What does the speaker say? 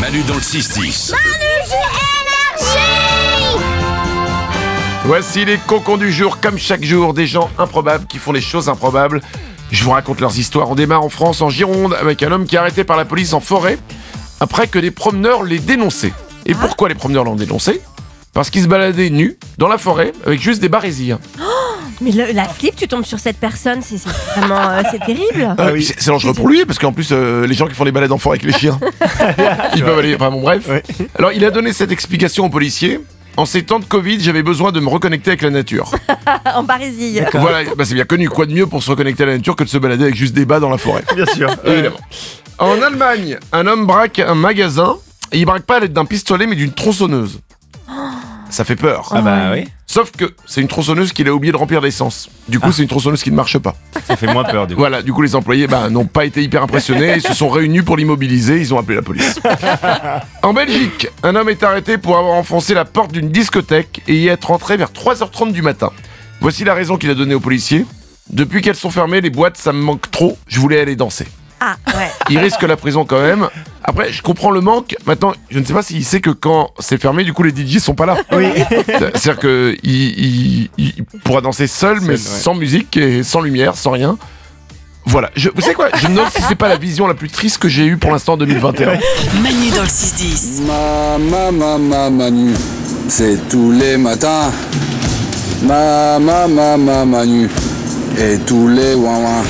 Manu dans le 6-10. Voici les cocons du jour, comme chaque jour, des gens improbables qui font des choses improbables. Je vous raconte leurs histoires. On démarre en France, en Gironde, avec un homme qui est arrêté par la police en forêt après que des promeneurs l'aient dénoncé. Et pourquoi les promeneurs l'ont dénoncé? Parce qu'il se baladait nu dans la forêt avec juste des barésies. Mais le- la flip, tu tombes sur cette personne, c'est c'est vraiment euh, c'est terrible. Euh, c'est c'est dangereux pour lui parce qu'en plus euh, les gens qui font les balades en forêt avec les chiens, ils peuvent aller. Enfin bon bref. Alors il a donné cette explication aux policiers. En ces temps de Covid, j'avais besoin de me reconnecter avec la nature. en barésie. Voilà, bah, c'est bien connu. Quoi de mieux pour se reconnecter à la nature que de se balader avec juste des bas dans la forêt? Bien sûr. Évidemment. En Allemagne, un homme braque un magasin et il braque pas à l'aide d'un pistolet mais d'une tronçonneuse. Ça fait peur. Ah bah oui, Sauf que c'est une tronçonneuse qu'il a oublié de remplir d'essence. Du coup, c'est une tronçonneuse qui ne marche pas. ça fait moins peur du coup. Voilà, du coup, les employés bah, n'ont pas été hyper impressionnés. Ils se sont réunis pour l'immobiliser. Ils ont appelé la police. En Belgique, un homme est arrêté pour avoir enfoncé la porte d'une discothèque et y être entré vers 3h30 du matin. Voici la raison qu'il a donnée aux policiers. Depuis qu'elles sont fermées, les boîtes, ça me manque trop. Je voulais aller danser. Ah ouais. Il risque la prison quand même. Après, je comprends le manque. Maintenant, je ne sais pas s'il sait que quand c'est fermé, du coup, les DJ sont pas là. Oui. C'est-à-dire que il, pourra danser seul, mais ouais. sans musique et sans lumière, sans rien. Voilà. Je, vous savez quoi? Je me demande si c'est pas la vision la plus triste que j'ai eue pour l'instant en 2021. Manu dans le 6-10. Ma, ma, ma, ma, Manu, c'est tous les matins. Ma, ma, ma, ma, Manu, et tous les ouin ouin.